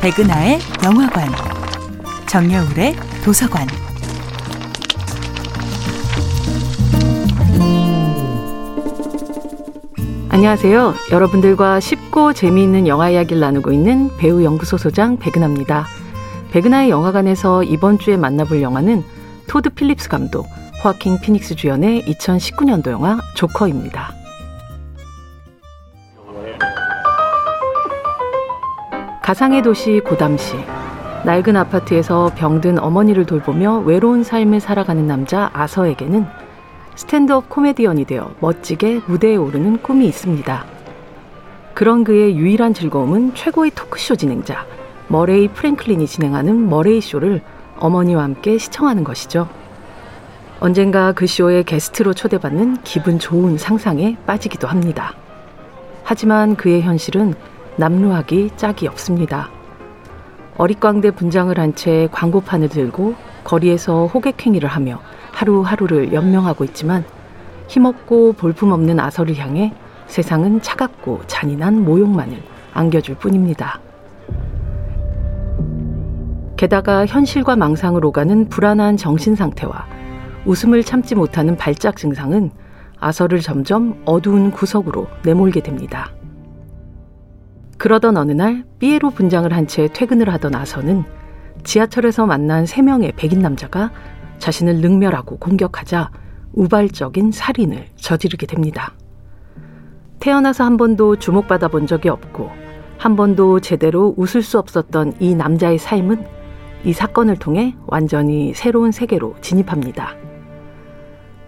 백은하의 영화관, 정여울의 도서관. 안녕하세요. 여러분들과 쉽고 재미있는 영화 이야기를 나누고 있는 배우 연구소 소장 백은하입니다. 백은하의 영화관에서 이번 주에 만나볼 영화는 토드 필립스 감독, 호아킹 피닉스 주연의 2019년도 영화 조커입니다. 가상의 도시 고담시. 낡은 아파트에서 병든 어머니를 돌보며 외로운 삶을 살아가는 남자 아서에게는 스탠드업 코미디언이 되어 멋지게 무대에 오르는 꿈이 있습니다. 그런 그의 유일한 즐거움은 최고의 토크쇼 진행자 머레이 프랭클린이 진행하는 머레이 쇼를 어머니와 함께 시청하는 것이죠. 언젠가 그 쇼에 게스트로 초대받는 기분 좋은 상상에 빠지기도 합니다. 하지만 그의 현실은 남루하기 짝이 없습니다. 어릿광대 분장을 한 채 광고판을 들고 거리에서 호객행위를 하며 하루하루를 연명하고 있지만 힘없고 볼품없는 아서를 향해 세상은 차갑고 잔인한 모욕만을 안겨줄 뿐입니다. 게다가 현실과 망상을 오가는 불안한 정신 상태와 웃음을 참지 못하는 발작 증상은 아서를 점점 어두운 구석으로 내몰게 됩니다. 그러던 어느 날 삐에로 분장을 한 채 퇴근을 하던 아서는 지하철에서 만난 세 명의 백인 남자가 자신을 능멸하고 공격하자 우발적인 살인을 저지르게 됩니다. 태어나서 한 번도 주목받아 본 적이 없고 한 번도 제대로 웃을 수 없었던 이 남자의 삶은 이 사건을 통해 완전히 새로운 세계로 진입합니다.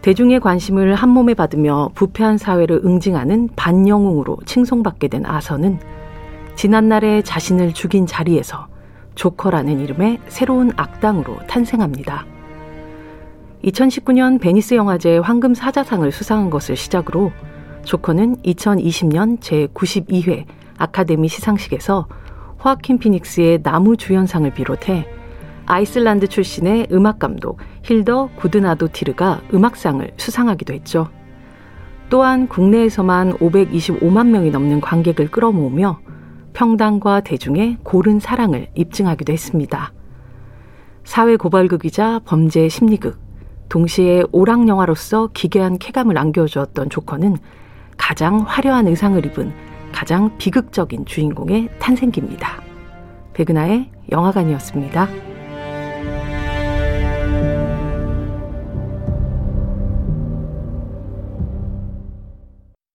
대중의 관심을 한 몸에 받으며 부패한 사회를 응징하는 반영웅으로 칭송받게 된 아서는 지난날에 자신을 죽인 자리에서 조커라는 이름의 새로운 악당으로 탄생합니다. 2019년 베니스 영화제 황금 사자상을 수상한 것을 시작으로 조커는 2020년 제92회 아카데미 시상식에서 호아킨 피닉스의 남우 주연상을 비롯해 아이슬란드 출신의 음악 감독 힐더 구드나도티르가 음악상을 수상하기도 했죠. 또한 국내에서만 525만 명이 넘는 관객을 끌어모으며 평당과 대중의 고른 사랑을 입증하기도 했습니다. 사회 고발극이자 범죄 심리극, 동시에 오락 영화로서 기괴한 쾌감을 안겨주었던 조커는 가장 화려한 의상을 입은 가장 비극적인 주인공의 탄생기입니다. 백은하의 영화관이었습니다.